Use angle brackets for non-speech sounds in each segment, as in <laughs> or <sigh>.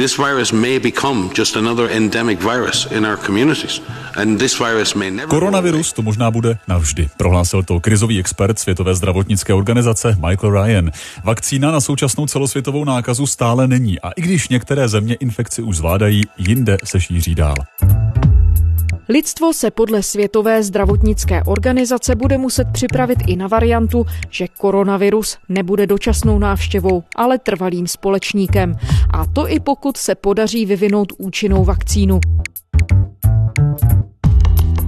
This virus may become just another endemic virus in our communities. And this virus may never Koronavirus to možná bude navždy, prohlásil to krizový expert Světové zdravotnické organizace Michael Ryan. Vakcína na současnou celosvětovou nákazu stále není a i když některé země infekci už zvládají, jinde se šíří dál. Lidstvo se podle Světové zdravotnické organizace bude muset připravit i na variantu, že koronavirus nebude dočasnou návštěvou, ale trvalým společníkem. A to i pokud se podaří vyvinout účinnou vakcínu.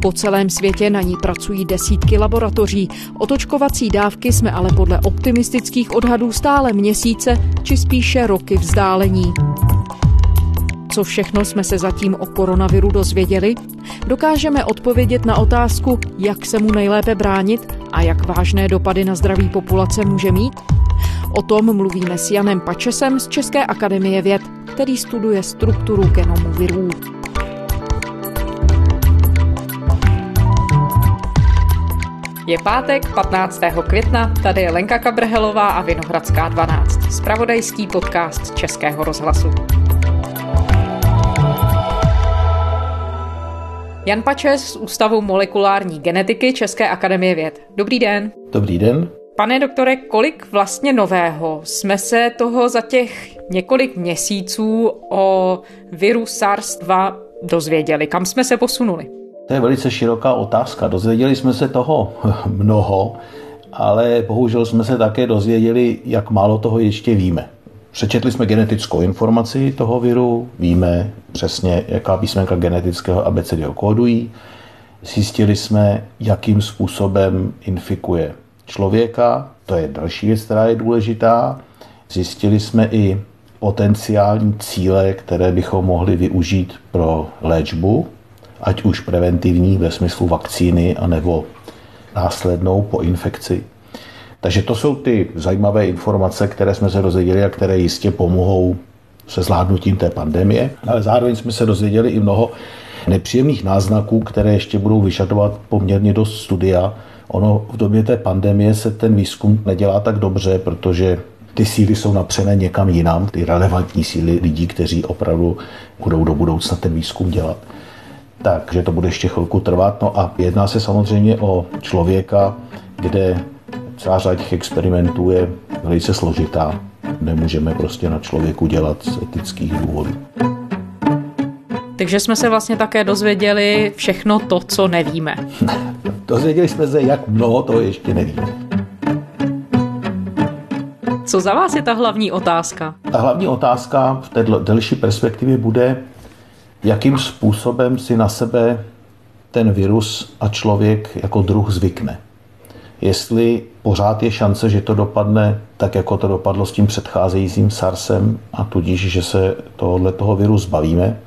Po celém světě na ní pracují desítky laboratoří. Otočkovací dávky jsme ale podle optimistických odhadů stále měsíce, či spíše roky vzdálení. Co všechno jsme se zatím o koronaviru dozvěděli? Dokážeme odpovědět na otázku, jak se mu nejlépe bránit a jak vážné dopady na zdraví populace může mít? O tom mluvíme s Janem Pačesem z České akademie věd, který studuje strukturu genomu virů. Je pátek 15. května, tady je Lenka Kabrhelová a Vinohradská 12, spravodajský podcast Českého rozhlasu. Jan Pačes z Ústavu molekulární genetiky České akademie věd. Dobrý den. Dobrý den. Pane doktore, kolik vlastně nového jsme se toho za těch několik měsíců o viru SARS-2 dozvěděli? Kam jsme se posunuli? To je velice široká otázka. Dozvěděli jsme se toho <laughs> mnoho, ale bohužel jsme se také dozvěděli, jak málo toho ještě víme. Přečetli jsme genetickou informaci toho viru, víme přesně, jaká písmenka genetického abecedy kódují. Zjistili jsme, jakým způsobem infikuje člověka, to je další věc, která je důležitá. Zjistili jsme i potenciální cíle, které bychom mohli využít pro léčbu, ať už preventivní ve smyslu vakcíny, anebo následnou po infekci. Takže to jsou ty zajímavé informace, které jsme se dozvěděli a které jistě pomohou se zvládnutím té pandemie. Ale zároveň jsme se dozvěděli i mnoho nepříjemných náznaků, které ještě budou vyžadovat poměrně dost studia. Ono v době té pandemie se ten výzkum nedělá tak dobře, protože ty síly jsou napřené někam jinam, ty relevantní síly lidí, kteří opravdu budou do budoucna ten výzkum dělat. Takže to bude ještě chvilku trvat. No a jedná se samozřejmě o člověka, kde celá řada těch experimentů je velice složitá. Nemůžeme prostě na člověku dělat z etických důvodů. Takže jsme se vlastně také dozvěděli všechno to, co nevíme. <laughs> dozvěděli jsme se, jak mnoho toho ještě nevíme. Co za vás je ta hlavní otázka? Ta hlavní otázka v té delší perspektivě bude, jakým způsobem si na sebe ten virus a člověk jako druh zvykne jestli pořád je šance, že to dopadne tak, jako to dopadlo s tím předcházejícím SARSem a tudíž, že se tohle toho viru zbavíme,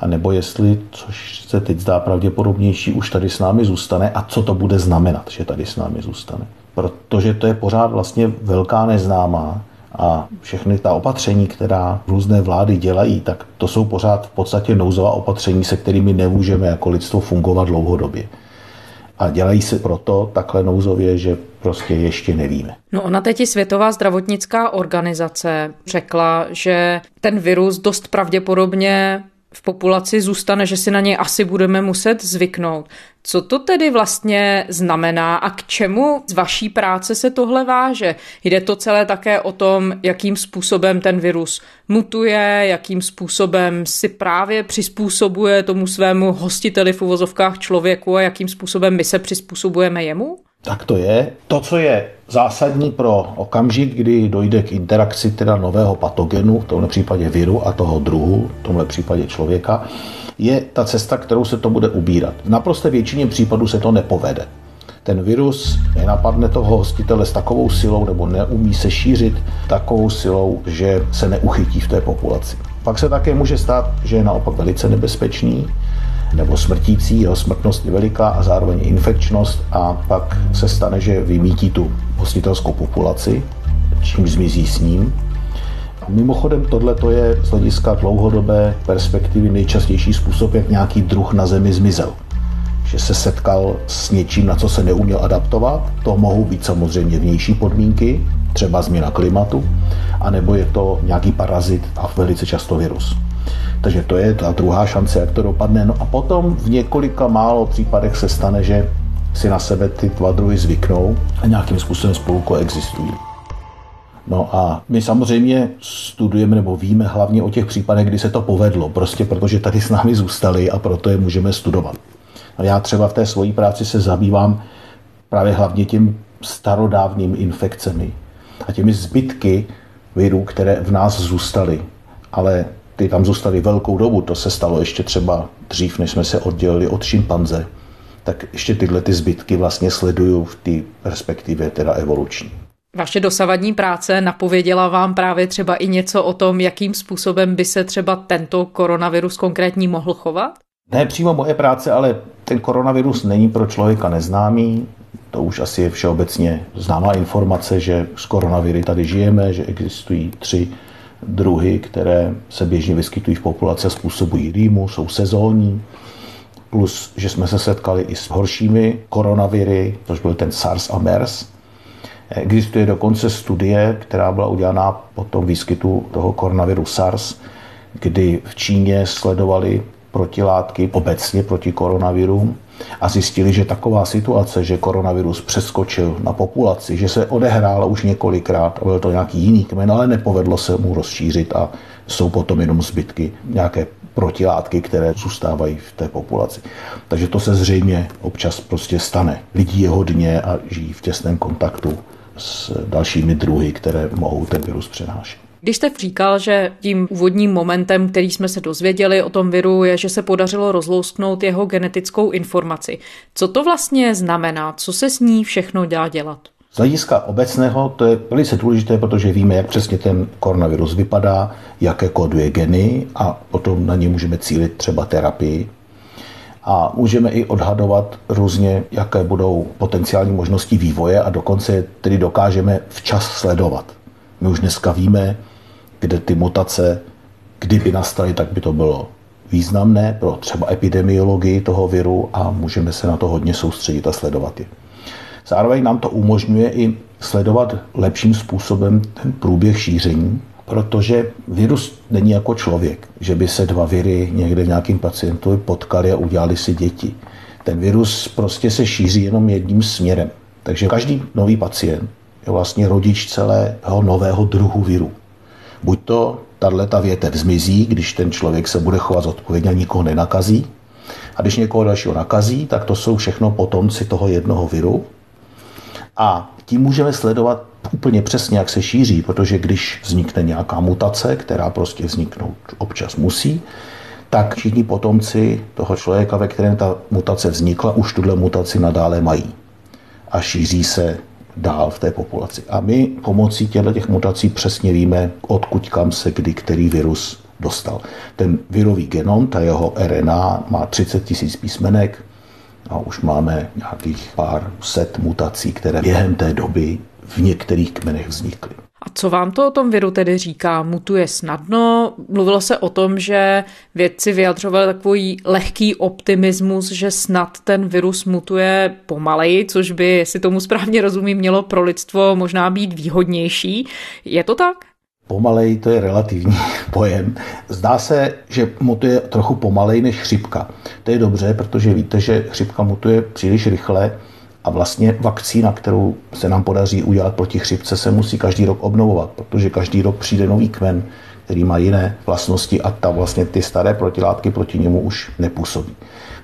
a nebo jestli, což se teď zdá pravděpodobnější, už tady s námi zůstane a co to bude znamenat, že tady s námi zůstane. Protože to je pořád vlastně velká neznámá a všechny ta opatření, která různé vlády dělají, tak to jsou pořád v podstatě nouzová opatření, se kterými nemůžeme jako lidstvo fungovat dlouhodobě. A dělají se proto takhle nouzově, že prostě ještě nevíme. No ona teď Světová zdravotnická organizace řekla, že ten virus dost pravděpodobně v populaci zůstane, že si na něj asi budeme muset zvyknout. Co to tedy vlastně znamená a k čemu z vaší práce se tohle váže? Jde to celé také o tom, jakým způsobem ten virus mutuje, jakým způsobem si právě přizpůsobuje tomu svému hostiteli v uvozovkách člověku a jakým způsobem my se přizpůsobujeme jemu? Tak to je. To, co je zásadní pro okamžik, kdy dojde k interakci teda nového patogenu, v tomhle případě viru a toho druhu, v tomhle případě člověka, je ta cesta, kterou se to bude ubírat. V naprosté většině případů se to nepovede. Ten virus nenapadne toho hostitele s takovou silou nebo neumí se šířit takovou silou, že se neuchytí v té populaci. Pak se také může stát, že je naopak velice nebezpečný, nebo smrtící, jeho smrtnost je veliká a zároveň infekčnost a pak se stane, že vymítí tu hostitelskou populaci, čím zmizí s ním. Mimochodem tohle je z hlediska dlouhodobé perspektivy nejčastější způsob, jak nějaký druh na Zemi zmizel. Že se setkal s něčím, na co se neuměl adaptovat. To mohou být samozřejmě vnější podmínky, třeba změna klimatu, anebo je to nějaký parazit a velice často virus. Takže to je ta druhá šance, jak to dopadne. No a potom v několika málo případech se stane, že si na sebe ty dva druhy zvyknou a nějakým způsobem spolu koexistují. No a my samozřejmě studujeme nebo víme hlavně o těch případech, kdy se to povedlo, prostě protože tady s námi zůstali a proto je můžeme studovat. A já třeba v té svojí práci se zabývám právě hlavně tím starodávným infekcemi a těmi zbytky virů, které v nás zůstaly. Ale ty tam zůstaly velkou dobu, to se stalo ještě třeba dřív, než jsme se oddělili od šimpanze, tak ještě tyhle ty zbytky vlastně sleduju v té perspektivě teda evoluční. Vaše dosavadní práce napověděla vám právě třeba i něco o tom, jakým způsobem by se třeba tento koronavirus konkrétní mohl chovat? Ne přímo moje práce, ale ten koronavirus není pro člověka neznámý. To už asi je všeobecně známá informace, že s koronaviry tady žijeme, že existují tři druhy, které se běžně vyskytují v populaci způsobují rýmu, jsou sezónní. Plus, že jsme se setkali i s horšími koronaviry, což byl ten SARS a MERS. Existuje dokonce studie, která byla udělána po tom výskytu toho koronaviru SARS, kdy v Číně sledovali protilátky obecně proti koronaviru a zjistili, že taková situace, že koronavirus přeskočil na populaci, že se odehrála už několikrát a byl to nějaký jiný kmen, ale nepovedlo se mu rozšířit a jsou potom jenom zbytky nějaké protilátky, které zůstávají v té populaci. Takže to se zřejmě občas prostě stane. Lidí je hodně a žijí v těsném kontaktu s dalšími druhy, které mohou ten virus přenášet. Když jste říkal, že tím úvodním momentem, který jsme se dozvěděli o tom viru, je, že se podařilo rozlousknout jeho genetickou informaci. Co to vlastně znamená? Co se s ní všechno dá dělat? Z hlediska obecného to je velice důležité, protože víme, jak přesně ten koronavirus vypadá, jaké kóduje geny a potom na ně můžeme cílit třeba terapii. A můžeme i odhadovat různě, jaké budou potenciální možnosti vývoje a dokonce tedy dokážeme včas sledovat. My už dneska víme, kde ty mutace, kdyby nastaly, tak by to bylo významné pro třeba epidemiologii toho viru a můžeme se na to hodně soustředit a sledovat je. Zároveň nám to umožňuje i sledovat lepším způsobem ten průběh šíření, protože virus není jako člověk, že by se dva viry někde v nějakým pacientovi potkali a udělali si děti. Ten virus prostě se šíří jenom jedním směrem. Takže každý nový pacient je vlastně rodič celého nového druhu viru. Buď to tato větev zmizí, když ten člověk se bude chovat zodpovědně a nikoho nenakazí, a když někoho dalšího nakazí, tak to jsou všechno potomci toho jednoho viru. A tím můžeme sledovat úplně přesně, jak se šíří, protože když vznikne nějaká mutace, která prostě vzniknout občas musí, tak všichni potomci toho člověka, ve kterém ta mutace vznikla, už tuhle mutaci nadále mají. A šíří se dál v té populaci. A my pomocí těchto těch mutací přesně víme, odkud kam se kdy který virus dostal. Ten virový genom, ta jeho RNA, má 30 tisíc písmenek a už máme nějakých pár set mutací, které během té doby v některých kmenech vznikly. A co vám to o tom viru tedy říká? Mutuje snadno? Mluvilo se o tom, že vědci vyjadřovali takový lehký optimismus, že snad ten virus mutuje pomaleji, což by, jestli tomu správně rozumím, mělo pro lidstvo možná být výhodnější. Je to tak? Pomalej to je relativní <laughs> pojem. Zdá se, že mutuje trochu pomalej než chřipka. To je dobře, protože víte, že chřipka mutuje příliš rychle a vlastně vakcína, kterou se nám podaří udělat proti chřipce, se musí každý rok obnovovat, protože každý rok přijde nový kmen, který má jiné vlastnosti a ta vlastně ty staré protilátky proti němu už nepůsobí.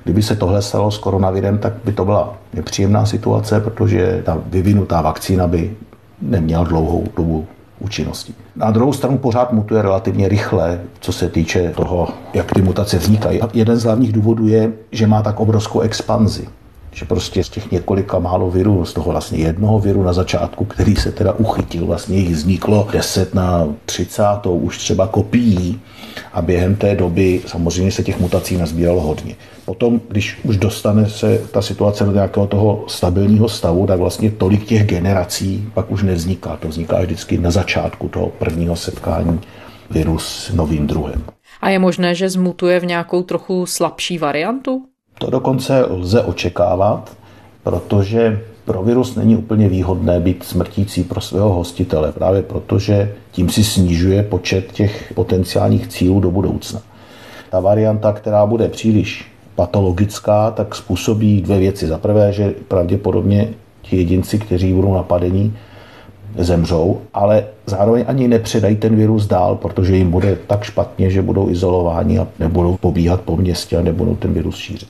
Kdyby se tohle stalo s koronavirem, tak by to byla nepříjemná situace, protože ta vyvinutá vakcína by neměla dlouhou dobu účinnosti. Na druhou stranu pořád mutuje relativně rychle, co se týče toho, jak ty mutace vznikají. A jeden z hlavních důvodů je, že má tak obrovskou expanzi že prostě z těch několika málo virů, z toho vlastně jednoho viru na začátku, který se teda uchytil, vlastně jich vzniklo 10 na 30, už třeba kopií a během té doby samozřejmě se těch mutací nazbíralo hodně. Potom, když už dostane se ta situace do nějakého toho stabilního stavu, tak vlastně tolik těch generací pak už nevzniká. To vzniká vždycky na začátku toho prvního setkání viru s novým druhem. A je možné, že zmutuje v nějakou trochu slabší variantu? To dokonce lze očekávat. protože pro virus není úplně výhodné být smrtící pro svého hostitele, právě protože tím si snižuje počet těch potenciálních cílů do budoucna. Ta varianta, která bude příliš patologická, tak způsobí dvě věci. Za prvé, že pravděpodobně ti jedinci, kteří budou napadení, zemřou, ale zároveň ani nepředají ten virus dál, protože jim bude tak špatně, že budou izolováni a nebudou pobíhat po městě a nebudou ten virus šířit.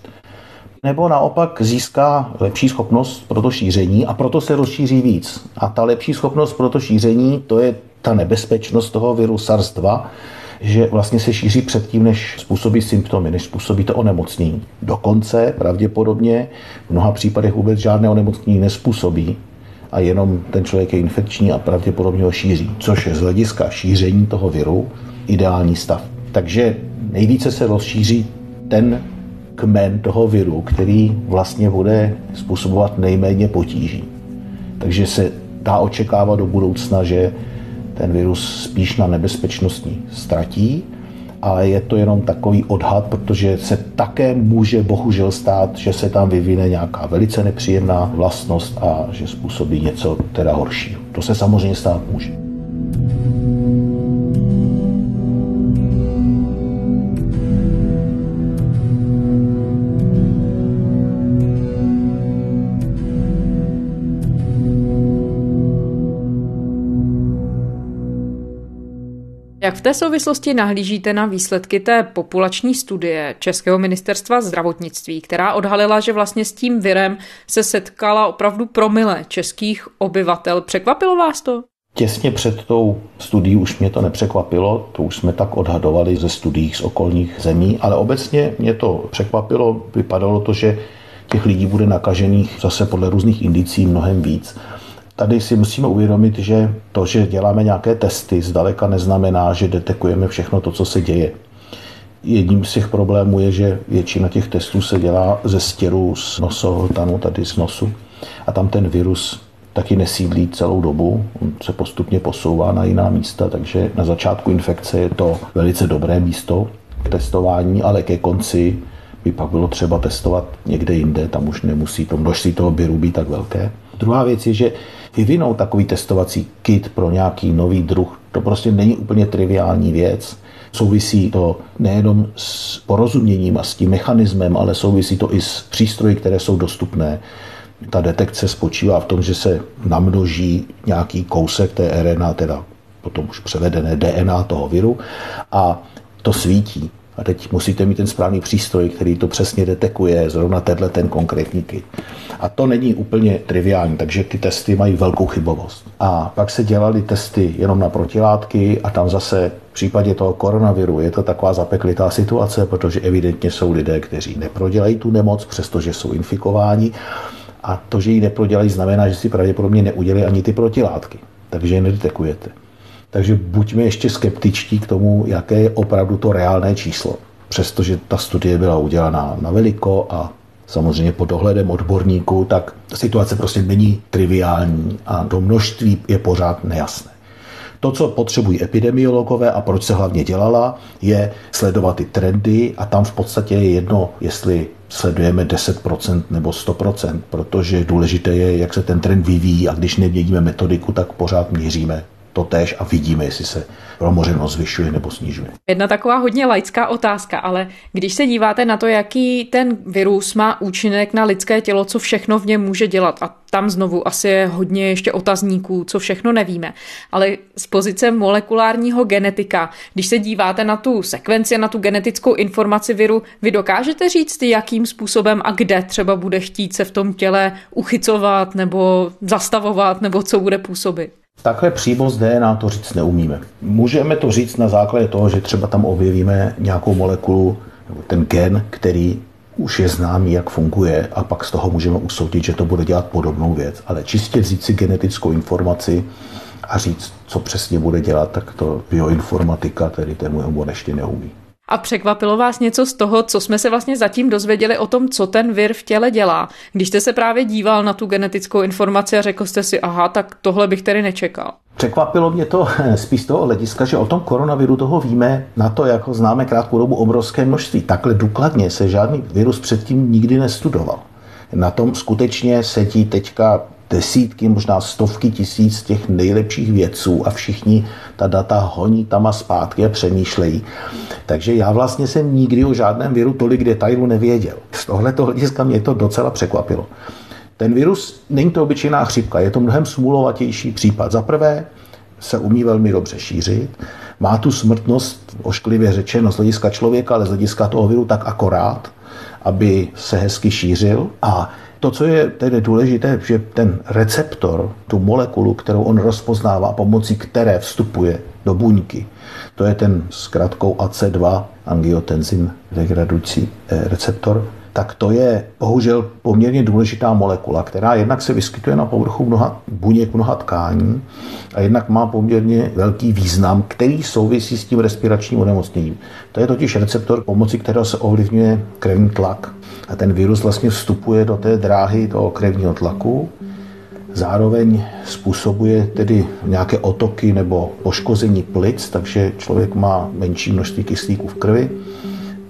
Nebo naopak získá lepší schopnost pro to šíření a proto se rozšíří víc. A ta lepší schopnost pro to šíření, to je ta nebezpečnost toho viru SARS-2, že vlastně se šíří předtím, než způsobí symptomy, než způsobí to onemocnění. Dokonce pravděpodobně v mnoha případech vůbec žádné onemocnění nespůsobí a jenom ten člověk je infekční a pravděpodobně ho šíří, což je z hlediska šíření toho viru ideální stav. Takže nejvíce se rozšíří ten kmen toho viru, který vlastně bude způsobovat nejméně potíží. Takže se dá očekávat do budoucna, že ten virus spíš na nebezpečnostní ztratí, ale je to jenom takový odhad, protože se také může bohužel stát, že se tam vyvine nějaká velice nepříjemná vlastnost a že způsobí něco teda horšího. To se samozřejmě stát může. Jak v té souvislosti nahlížíte na výsledky té populační studie Českého ministerstva zdravotnictví, která odhalila, že vlastně s tím virem se setkala opravdu promile českých obyvatel? Překvapilo vás to? Těsně před tou studií už mě to nepřekvapilo, to už jsme tak odhadovali ze studií z okolních zemí, ale obecně mě to překvapilo, vypadalo to, že těch lidí bude nakažených zase podle různých indicí mnohem víc. Tady si musíme uvědomit, že to, že děláme nějaké testy, zdaleka neznamená, že detekujeme všechno to, co se děje. Jedním z těch problémů je, že většina těch testů se dělá ze stěru z nosohltanu, tady z nosu. A tam ten virus taky nesídlí celou dobu, on se postupně posouvá na jiná místa, takže na začátku infekce je to velice dobré místo k testování, ale ke konci by pak bylo třeba testovat někde jinde, tam už nemusí to množství toho viru být tak velké. Druhá věc je, že vyvinout takový testovací kit pro nějaký nový druh, to prostě není úplně triviální věc. Souvisí to nejenom s porozuměním a s tím mechanismem, ale souvisí to i s přístroji, které jsou dostupné. Ta detekce spočívá v tom, že se namnoží nějaký kousek té RNA, teda potom už převedené DNA toho viru a to svítí. A teď musíte mít ten správný přístroj, který to přesně detekuje, zrovna tenhle ten konkrétní kit. A to není úplně triviální, takže ty testy mají velkou chybovost. A pak se dělaly testy jenom na protilátky a tam zase v případě toho koronaviru je to taková zapeklitá situace, protože evidentně jsou lidé, kteří neprodělají tu nemoc, přestože jsou infikováni. A to, že ji neprodělají, znamená, že si pravděpodobně neudělají ani ty protilátky. Takže je nedetekujete. Takže buďme ještě skeptičtí k tomu, jaké je opravdu to reálné číslo. Přestože ta studie byla udělaná na veliko a samozřejmě pod dohledem odborníků, tak situace prostě není triviální a to množství je pořád nejasné. To, co potřebují epidemiologové a proč se hlavně dělala, je sledovat ty trendy a tam v podstatě je jedno, jestli sledujeme 10% nebo 100%, protože důležité je, jak se ten trend vyvíjí a když neměníme metodiku, tak pořád měříme to též a vidíme, jestli se promořenost zvyšuje nebo snižuje. Jedna taková hodně laická otázka, ale když se díváte na to, jaký ten virus má účinek na lidské tělo, co všechno v něm může dělat, a tam znovu asi je hodně ještě otazníků, co všechno nevíme, ale z pozice molekulárního genetika, když se díváte na tu sekvenci, na tu genetickou informaci viru, vy dokážete říct, jakým způsobem a kde třeba bude chtít se v tom těle uchycovat nebo zastavovat, nebo co bude působit? Takhle přímo z DNA to říct neumíme. Můžeme to říct na základě toho, že třeba tam objevíme nějakou molekulu, nebo ten gen, který už je známý, jak funguje a pak z toho můžeme usoudit, že to bude dělat podobnou věc. Ale čistě vzít si genetickou informaci a říct, co přesně bude dělat, tak to bioinformatika, tedy ten můj obor ještě neumí. A překvapilo vás něco z toho, co jsme se vlastně zatím dozvěděli o tom, co ten vir v těle dělá? Když jste se právě díval na tu genetickou informaci a řekl jste si, aha, tak tohle bych tedy nečekal. Překvapilo mě to <laughs> spíš toho hlediska, že o tom koronaviru toho víme na to, jako známe krátkou dobu obrovské množství. Takhle důkladně se žádný virus předtím nikdy nestudoval. Na tom skutečně sedí teďka desítky, možná stovky tisíc těch nejlepších vědců a všichni ta data honí tam a zpátky a přemýšlejí. Takže já vlastně jsem nikdy o žádném viru tolik detailů nevěděl. Z tohoto hlediska mě to docela překvapilo. Ten virus není to obyčejná chřipka, je to mnohem smůlovatější případ. Za prvé se umí velmi dobře šířit, má tu smrtnost, ošklivě řečeno, z hlediska člověka, ale z hlediska toho viru tak akorát, aby se hezky šířil. A to, co je tedy důležité, že ten receptor, tu molekulu, kterou on rozpoznává, pomocí které vstupuje do buňky, to je ten s krátkou AC2 angiotenzin degradující eh, receptor, tak to je bohužel poměrně důležitá molekula, která jednak se vyskytuje na povrchu mnoha buněk, mnoha tkání a jednak má poměrně velký význam, který souvisí s tím respiračním onemocněním. To je totiž receptor, pomocí kterého se ovlivňuje krevní tlak a ten virus vlastně vstupuje do té dráhy toho krevního tlaku. Zároveň způsobuje tedy nějaké otoky nebo poškození plic, takže člověk má menší množství kyslíku v krvi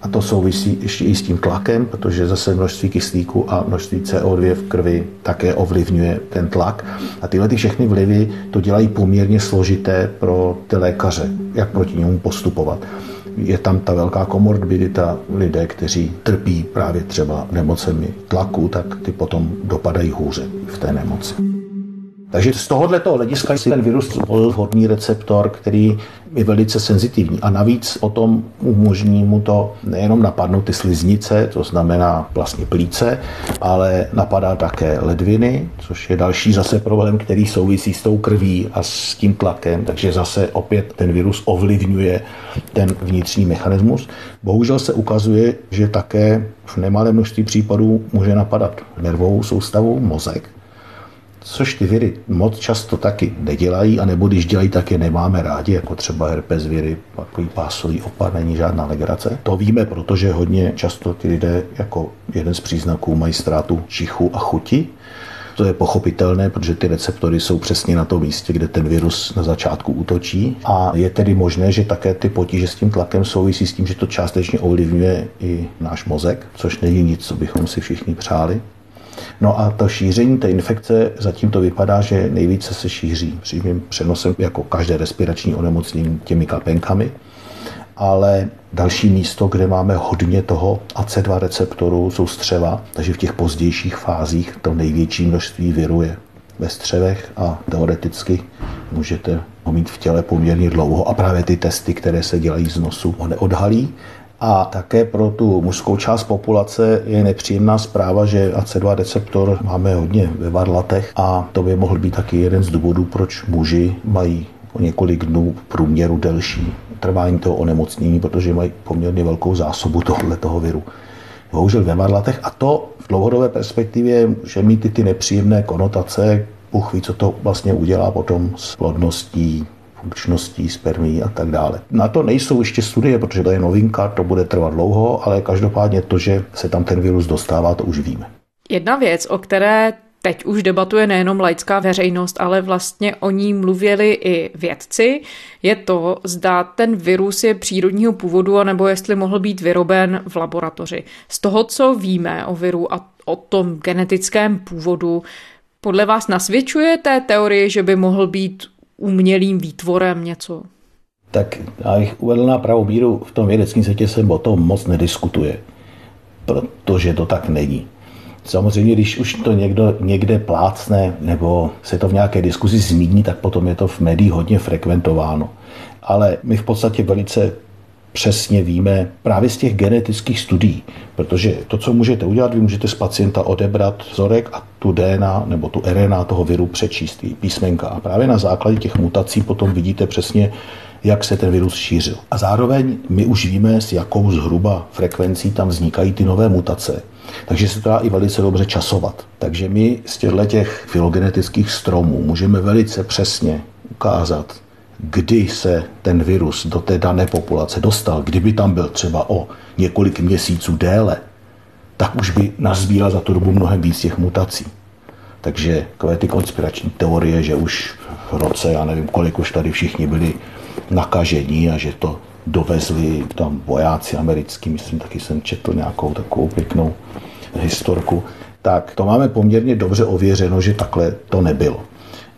a to souvisí ještě i s tím tlakem, protože zase množství kyslíku a množství CO2 v krvi také ovlivňuje ten tlak. A tyhle ty všechny vlivy to dělají poměrně složité pro ty lékaře, jak proti němu postupovat. Je tam ta velká komorbidita lidé, kteří trpí právě třeba nemocemi tlaku, tak ty potom dopadají hůře v té nemoci. Takže z tohohle toho hlediska si ten virus zvolil vhodný receptor, který je velice senzitivní. A navíc potom umožní mu to nejenom napadnout ty sliznice, to znamená vlastně plíce, ale napadá také ledviny, což je další zase problém, který souvisí s tou krví a s tím tlakem, takže zase opět ten virus ovlivňuje ten vnitřní mechanismus. Bohužel se ukazuje, že také v nemalém množství případů může napadat nervovou soustavu, mozek, což ty viry moc často taky nedělají, anebo když dělají, tak je nemáme rádi, jako třeba herpes viry, takový pásový opad, není žádná legrace. To víme, protože hodně často ty lidé jako jeden z příznaků mají ztrátu čichu a chuti, to je pochopitelné, protože ty receptory jsou přesně na tom místě, kde ten virus na začátku útočí. A je tedy možné, že také ty potíže s tím tlakem souvisí s tím, že to částečně ovlivňuje i náš mozek, což není nic, co bychom si všichni přáli. No a to šíření té infekce zatím to vypadá, že nejvíce se šíří přímým přenosem, jako každé respirační onemocnění, těmi kapenkami. Ale další místo, kde máme hodně toho AC2 receptoru, jsou střeva, takže v těch pozdějších fázích to největší množství viru je ve střevech a teoreticky můžete ho mít v těle poměrně dlouho a právě ty testy, které se dělají z nosu, ho neodhalí. A také pro tu mužskou část populace je nepříjemná zpráva, že AC2 receptor máme hodně ve varlatech a to by mohl být taky jeden z důvodů, proč muži mají o několik dnů v průměru delší trvání toho onemocnění, protože mají poměrně velkou zásobu tohle toho viru. Bohužel ve varlatech a to v dlouhodobé perspektivě může mít i ty nepříjemné konotace, Bůh co to vlastně udělá potom s plodností, funkčností, spermí a tak dále. Na to nejsou ještě studie, protože to je novinka, to bude trvat dlouho, ale každopádně to, že se tam ten virus dostává, to už víme. Jedna věc, o které teď už debatuje nejenom laická veřejnost, ale vlastně o ní mluvili i vědci, je to, zda ten virus je přírodního původu, anebo jestli mohl být vyroben v laboratoři. Z toho, co víme o viru a o tom genetickém původu, podle vás nasvědčuje té teorie, že by mohl být umělým výtvorem něco? Tak já bych uvedl na pravou míru, v tom vědeckém světě se o tom moc nediskutuje, protože to tak není. Samozřejmě, když už to někdo někde plácne nebo se to v nějaké diskuzi zmíní, tak potom je to v médiích hodně frekventováno. Ale my v podstatě velice přesně víme právě z těch genetických studií, protože to, co můžete udělat, vy můžete z pacienta odebrat vzorek a tu DNA nebo tu RNA toho viru přečíst, písmenka. A právě na základě těch mutací potom vidíte přesně, jak se ten virus šířil. A zároveň my už víme, s jakou zhruba frekvencí tam vznikají ty nové mutace. Takže se to dá i velice dobře časovat. Takže my z těchto těch filogenetických stromů můžeme velice přesně ukázat, kdy se ten virus do té dané populace dostal, kdyby tam byl třeba o několik měsíců déle, tak už by nazbíral za tu dobu mnohem víc těch mutací. Takže takové ty konspirační teorie, že už v roce, já nevím kolik už tady všichni byli nakažení a že to dovezli tam vojáci americký, myslím, taky jsem četl nějakou takovou pěknou historku, tak to máme poměrně dobře ověřeno, že takhle to nebylo.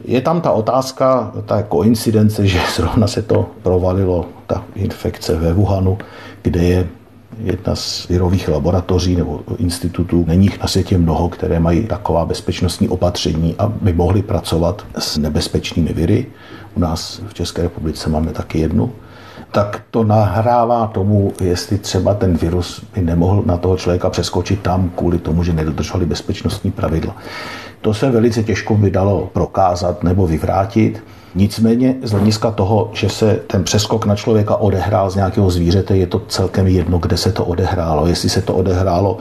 Je tam ta otázka, ta koincidence, že <laughs> zrovna se to provalilo, ta infekce ve Wuhanu, kde je jedna z virových laboratoří nebo institutů. Není jich na světě mnoho, které mají taková bezpečnostní opatření, aby mohli pracovat s nebezpečnými viry. U nás v České republice máme taky jednu tak to nahrává tomu, jestli třeba ten virus by nemohl na toho člověka přeskočit tam kvůli tomu, že nedodržovali bezpečnostní pravidla. To se velice těžko by dalo prokázat nebo vyvrátit. Nicméně z hlediska toho, že se ten přeskok na člověka odehrál z nějakého zvířete, je to celkem jedno, kde se to odehrálo. Jestli se to odehrálo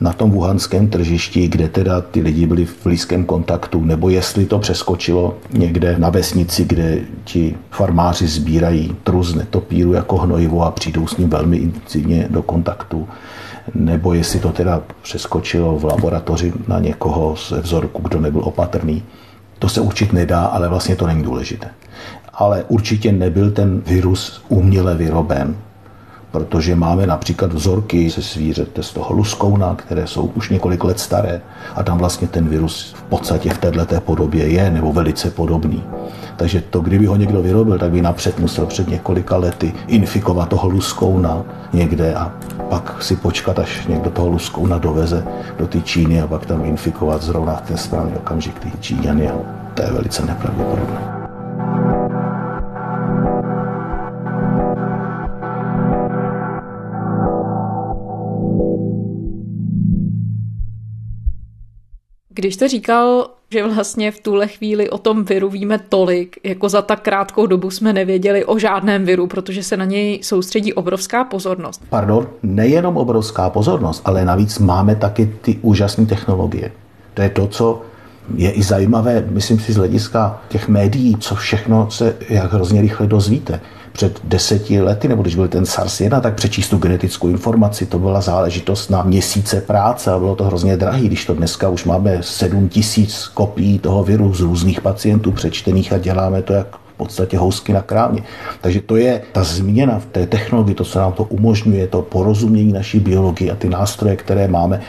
na tom wuhanském tržišti, kde teda ty lidi byli v blízkém kontaktu, nebo jestli to přeskočilo někde na vesnici, kde ti farmáři sbírají truz netopíru jako hnojivo a přijdou s ním velmi intenzivně do kontaktu, nebo jestli to teda přeskočilo v laboratoři na někoho ze vzorku, kdo nebyl opatrný. To se určit nedá, ale vlastně to není důležité. Ale určitě nebyl ten virus uměle vyroben, protože máme například vzorky se zvířete z toho luskouna, které jsou už několik let staré a tam vlastně ten virus v podstatě v této podobě je nebo velice podobný. Takže to, kdyby ho někdo vyrobil, tak by napřed musel před několika lety infikovat toho luskouna někde a pak si počkat, až někdo toho luskouna doveze do té Číny a pak tam infikovat zrovna ten správný okamžik ty Číňany. A to je velice nepravděpodobné. Když jste říkal, že vlastně v tuhle chvíli o tom viru víme tolik, jako za tak krátkou dobu jsme nevěděli o žádném viru, protože se na něj soustředí obrovská pozornost. Pardon, nejenom obrovská pozornost, ale navíc máme taky ty úžasné technologie. To je to, co je i zajímavé, myslím si, z hlediska těch médií, co všechno se jak hrozně rychle dozvíte před deseti lety, nebo když byl ten SARS-1, tak přečíst tu genetickou informaci, to byla záležitost na měsíce práce a bylo to hrozně drahý, když to dneska už máme 7 tisíc kopií toho viru z různých pacientů přečtených a děláme to jak v podstatě housky na krávně. Takže to je ta změna v té technologii, to, co nám to umožňuje, to porozumění naší biologie a ty nástroje, které máme,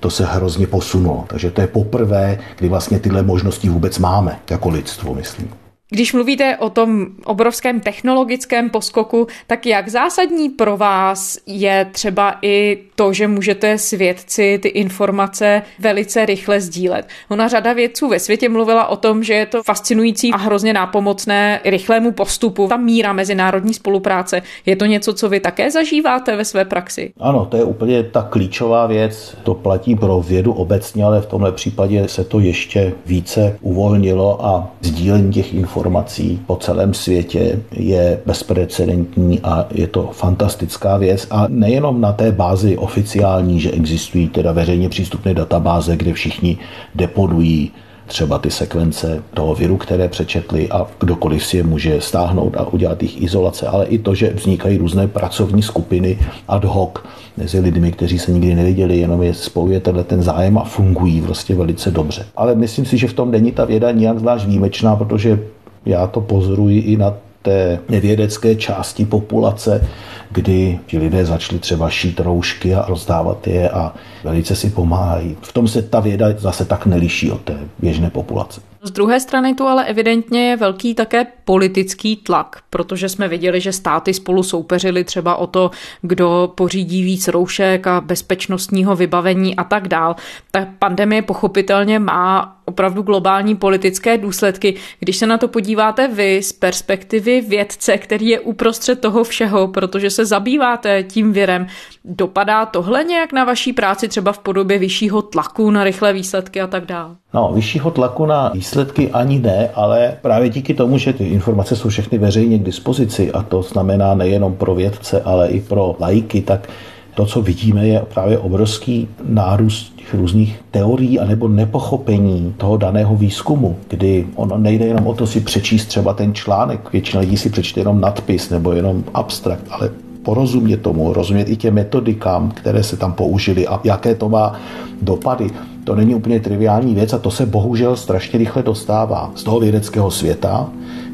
to se hrozně posunulo. Takže to je poprvé, kdy vlastně tyhle možnosti vůbec máme, jako lidstvo, myslím. Když mluvíte o tom obrovském technologickém poskoku, tak jak zásadní pro vás je třeba i to, že můžete s vědci ty informace velice rychle sdílet? Ona řada vědců ve světě mluvila o tom, že je to fascinující a hrozně nápomocné rychlému postupu. Ta míra mezinárodní spolupráce, je to něco, co vy také zažíváte ve své praxi? Ano, to je úplně ta klíčová věc. To platí pro vědu obecně, ale v tomhle případě se to ještě více uvolnilo a sdílení těch informací informací po celém světě je bezprecedentní a je to fantastická věc. A nejenom na té bázi oficiální, že existují teda veřejně přístupné databáze, kde všichni deponují třeba ty sekvence toho viru, které přečetli a kdokoliv si je může stáhnout a udělat jejich izolace, ale i to, že vznikají různé pracovní skupiny ad hoc mezi lidmi, kteří se nikdy neviděli, jenom je spojuje tenhle ten zájem a fungují prostě velice dobře. Ale myslím si, že v tom není ta věda nijak zvlášť výjimečná, protože já to pozoruji i na té nevědecké části populace, kdy ti lidé začali třeba šít roušky a rozdávat je a velice si pomáhají. V tom se ta věda zase tak neliší od té běžné populace. Z druhé strany tu ale evidentně je velký také politický tlak, protože jsme viděli, že státy spolu soupeřili třeba o to, kdo pořídí víc roušek a bezpečnostního vybavení a tak dál. Ta pandemie pochopitelně má opravdu globální politické důsledky. Když se na to podíváte vy z perspektivy vědce, který je uprostřed toho všeho, protože se zabýváte tím virem, dopadá tohle nějak na vaší práci třeba v podobě vyššího tlaku na rychlé výsledky a tak dále? No, vyššího tlaku na výsledky ani ne, ale právě díky tomu, že ty informace jsou všechny veřejně k dispozici a to znamená nejenom pro vědce, ale i pro lajky, tak to, co vidíme, je právě obrovský nárůst těch různých teorií anebo nepochopení toho daného výzkumu, kdy ono nejde jenom o to si přečíst třeba ten článek, většina lidí si přečte jenom nadpis nebo jenom abstrakt, ale porozumět tomu, rozumět i těm metodikám, které se tam použily a jaké to má dopady. To není úplně triviální věc a to se bohužel strašně rychle dostává z toho vědeckého světa,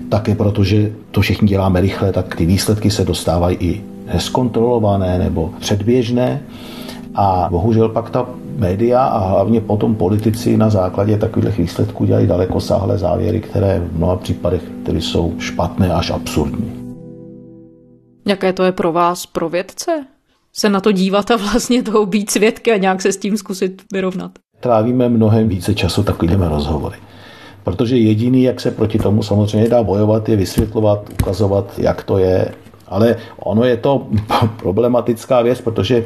také protože to všichni děláme rychle, tak ty výsledky se dostávají i neskontrolované nebo předběžné. A bohužel pak ta média a hlavně potom politici na základě takových výsledků dělají daleko sáhlé závěry, které v mnoha případech které jsou špatné až absurdní. Jaké to je pro vás, pro vědce? Se na to dívat a vlastně toho být svědky a nějak se s tím zkusit vyrovnat? Trávíme mnohem více času takovými rozhovory. Protože jediný, jak se proti tomu samozřejmě dá bojovat, je vysvětlovat, ukazovat, jak to je. Ale ono je to <laughs> problematická věc, protože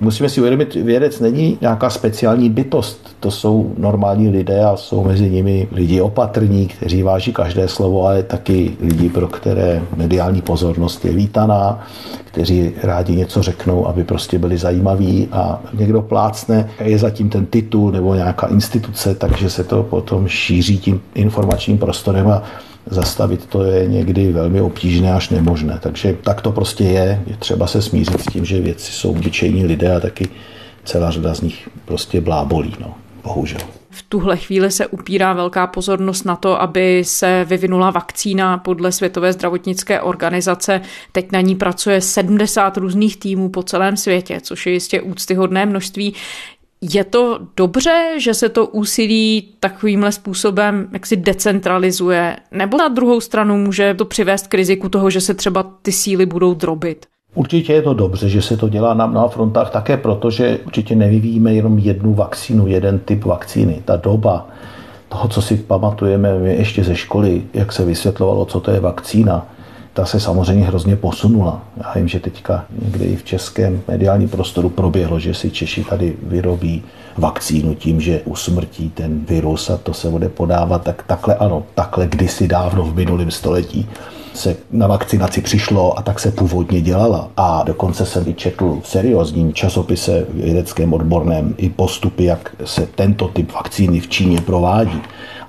Musíme si uvědomit, vědec není nějaká speciální bytost. To jsou normální lidé a jsou mezi nimi lidi opatrní, kteří váží každé slovo, ale taky lidi, pro které mediální pozornost je vítaná, kteří rádi něco řeknou, aby prostě byli zajímaví a někdo plácne, je zatím ten titul nebo nějaká instituce, takže se to potom šíří tím informačním prostorem a zastavit to je někdy velmi obtížné až nemožné. Takže tak to prostě je. Je třeba se smířit s tím, že věci jsou obyčejní lidé a taky celá řada z nich prostě blábolí, no, bohužel. V tuhle chvíli se upírá velká pozornost na to, aby se vyvinula vakcína podle Světové zdravotnické organizace. Teď na ní pracuje 70 různých týmů po celém světě, což je jistě úctyhodné množství. Je to dobře, že se to úsilí takovýmhle způsobem jaksi decentralizuje? Nebo na druhou stranu může to přivést k riziku toho, že se třeba ty síly budou drobit? Určitě je to dobře, že se to dělá na mnoha frontách, také proto, že určitě nevyvíjíme jenom jednu vakcínu, jeden typ vakcíny. Ta doba toho, co si pamatujeme my ještě ze školy, jak se vysvětlovalo, co to je vakcína, ta se samozřejmě hrozně posunula. Já vím, že teďka někde i v českém mediálním prostoru proběhlo, že si Češi tady vyrobí vakcínu tím, že usmrtí ten virus a to se bude podávat. Tak takhle ano, takhle kdysi dávno v minulém století se na vakcinaci přišlo a tak se původně dělala. A dokonce jsem vyčetl v seriózním časopise vědeckém odborném i postupy, jak se tento typ vakcíny v Číně provádí.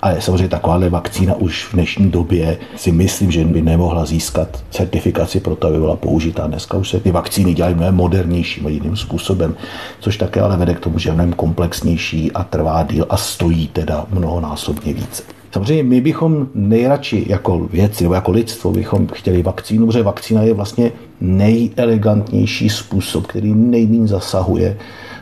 Ale samozřejmě takováhle vakcína už v dnešní době si myslím, že by nemohla získat certifikaci pro to, aby byla použitá. Dneska už se ty vakcíny dělají mnohem modernějším a jiným způsobem, což také ale vede k tomu, že je mnohem komplexnější a trvá díl a stojí teda mnohonásobně více. Samozřejmě my bychom nejradši jako věci nebo jako lidstvo bychom chtěli vakcínu, protože vakcína je vlastně nejelegantnější způsob, který nejméně zasahuje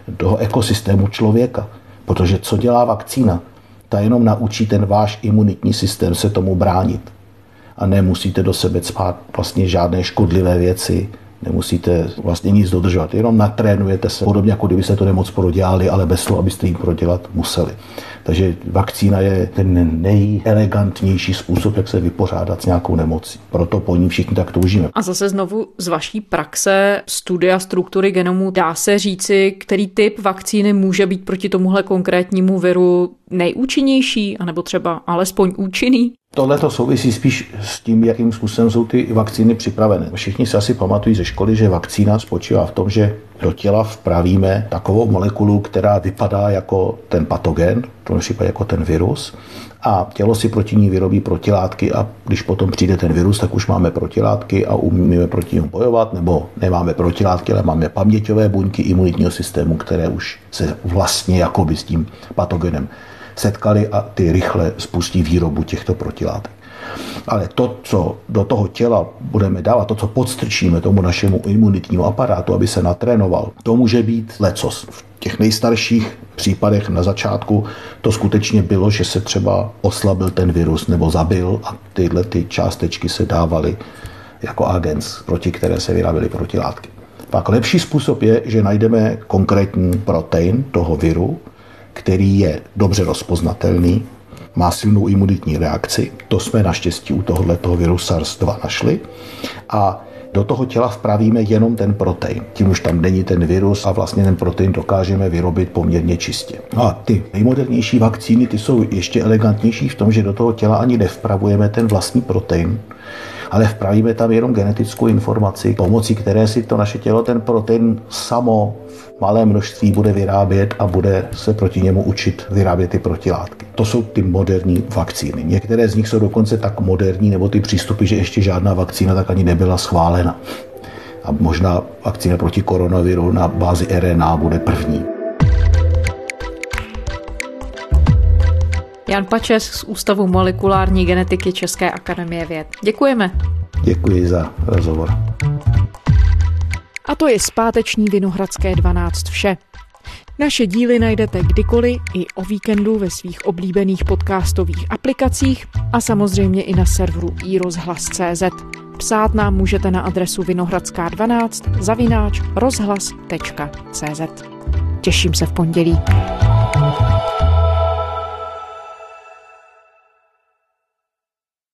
do ekosystému člověka. Protože co dělá vakcína? Ta jenom naučí ten váš imunitní systém se tomu bránit. A nemusíte do sebe spát vlastně žádné škodlivé věci, nemusíte vlastně nic dodržovat, jenom natrénujete se, podobně jako kdybyste to nemoc prodělali, ale bez toho, abyste jim prodělat museli. Takže vakcína je ten nejelegantnější způsob, jak se vypořádat s nějakou nemocí. Proto po ní všichni tak toužíme. A zase znovu z vaší praxe studia struktury genomu dá se říci, který typ vakcíny může být proti tomuhle konkrétnímu viru nejúčinnější, anebo třeba alespoň účinný? Tohle to souvisí spíš s tím, jakým způsobem jsou ty vakcíny připravené. Všichni si asi pamatují ze školy, že vakcína spočívá v tom, že do těla vpravíme takovou molekulu, která vypadá jako ten patogen, v tom případě jako ten virus, a tělo si proti ní vyrobí protilátky a když potom přijde ten virus, tak už máme protilátky a umíme proti němu bojovat, nebo nemáme protilátky, ale máme paměťové buňky imunitního systému, které už se vlastně jakoby s tím patogenem setkali a ty rychle spustí výrobu těchto protilátek. Ale to, co do toho těla budeme dávat, to, co podstrčíme tomu našemu imunitnímu aparátu, aby se natrénoval, to může být lecos. V těch nejstarších případech na začátku to skutečně bylo, že se třeba oslabil ten virus nebo zabil a tyhle ty částečky se dávaly jako agens, proti které se vyráběly protilátky. Pak lepší způsob je, že najdeme konkrétní protein toho viru, který je dobře rozpoznatelný, má silnou imunitní reakci. To jsme naštěstí u tohoto viru SARS-2 našli. A do toho těla vpravíme jenom ten protein. Tím už tam není ten virus a vlastně ten protein dokážeme vyrobit poměrně čistě. No a ty nejmodernější vakcíny, ty jsou ještě elegantnější v tom, že do toho těla ani nevpravujeme ten vlastní protein, ale vpravíme tam jenom genetickou informaci, pomocí které si to naše tělo ten protein samo v malé množství bude vyrábět a bude se proti němu učit vyrábět ty protilátky. To jsou ty moderní vakcíny. Některé z nich jsou dokonce tak moderní, nebo ty přístupy, že ještě žádná vakcína tak ani nebyla schválena. A možná vakcína proti koronaviru na bázi RNA bude první. Jan Pačes z Ústavu molekulární genetiky České akademie věd. Děkujeme. Děkuji za rozhovor. A to je zpáteční Vinohradské 12 vše. Naše díly najdete kdykoliv i o víkendu ve svých oblíbených podcastových aplikacích a samozřejmě i na serveru iRozhlas.cz. Psát nám můžete na adresu vinohradská12 zavináč rozhlas.cz. Těším se v pondělí.